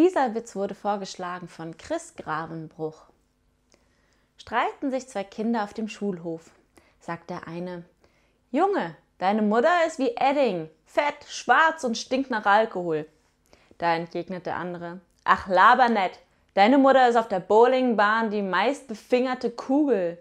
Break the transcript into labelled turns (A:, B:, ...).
A: Dieser Witz wurde vorgeschlagen von Chris Gravenbruch. Streiten sich zwei Kinder auf dem Schulhof, sagt der eine. Junge, deine Mutter ist wie Edding, fett, schwarz und stinkt nach Alkohol. Da entgegnet der andere. Ach, laber nett. Deine Mutter ist auf der Bowlingbahn die meistbefingerte Kugel.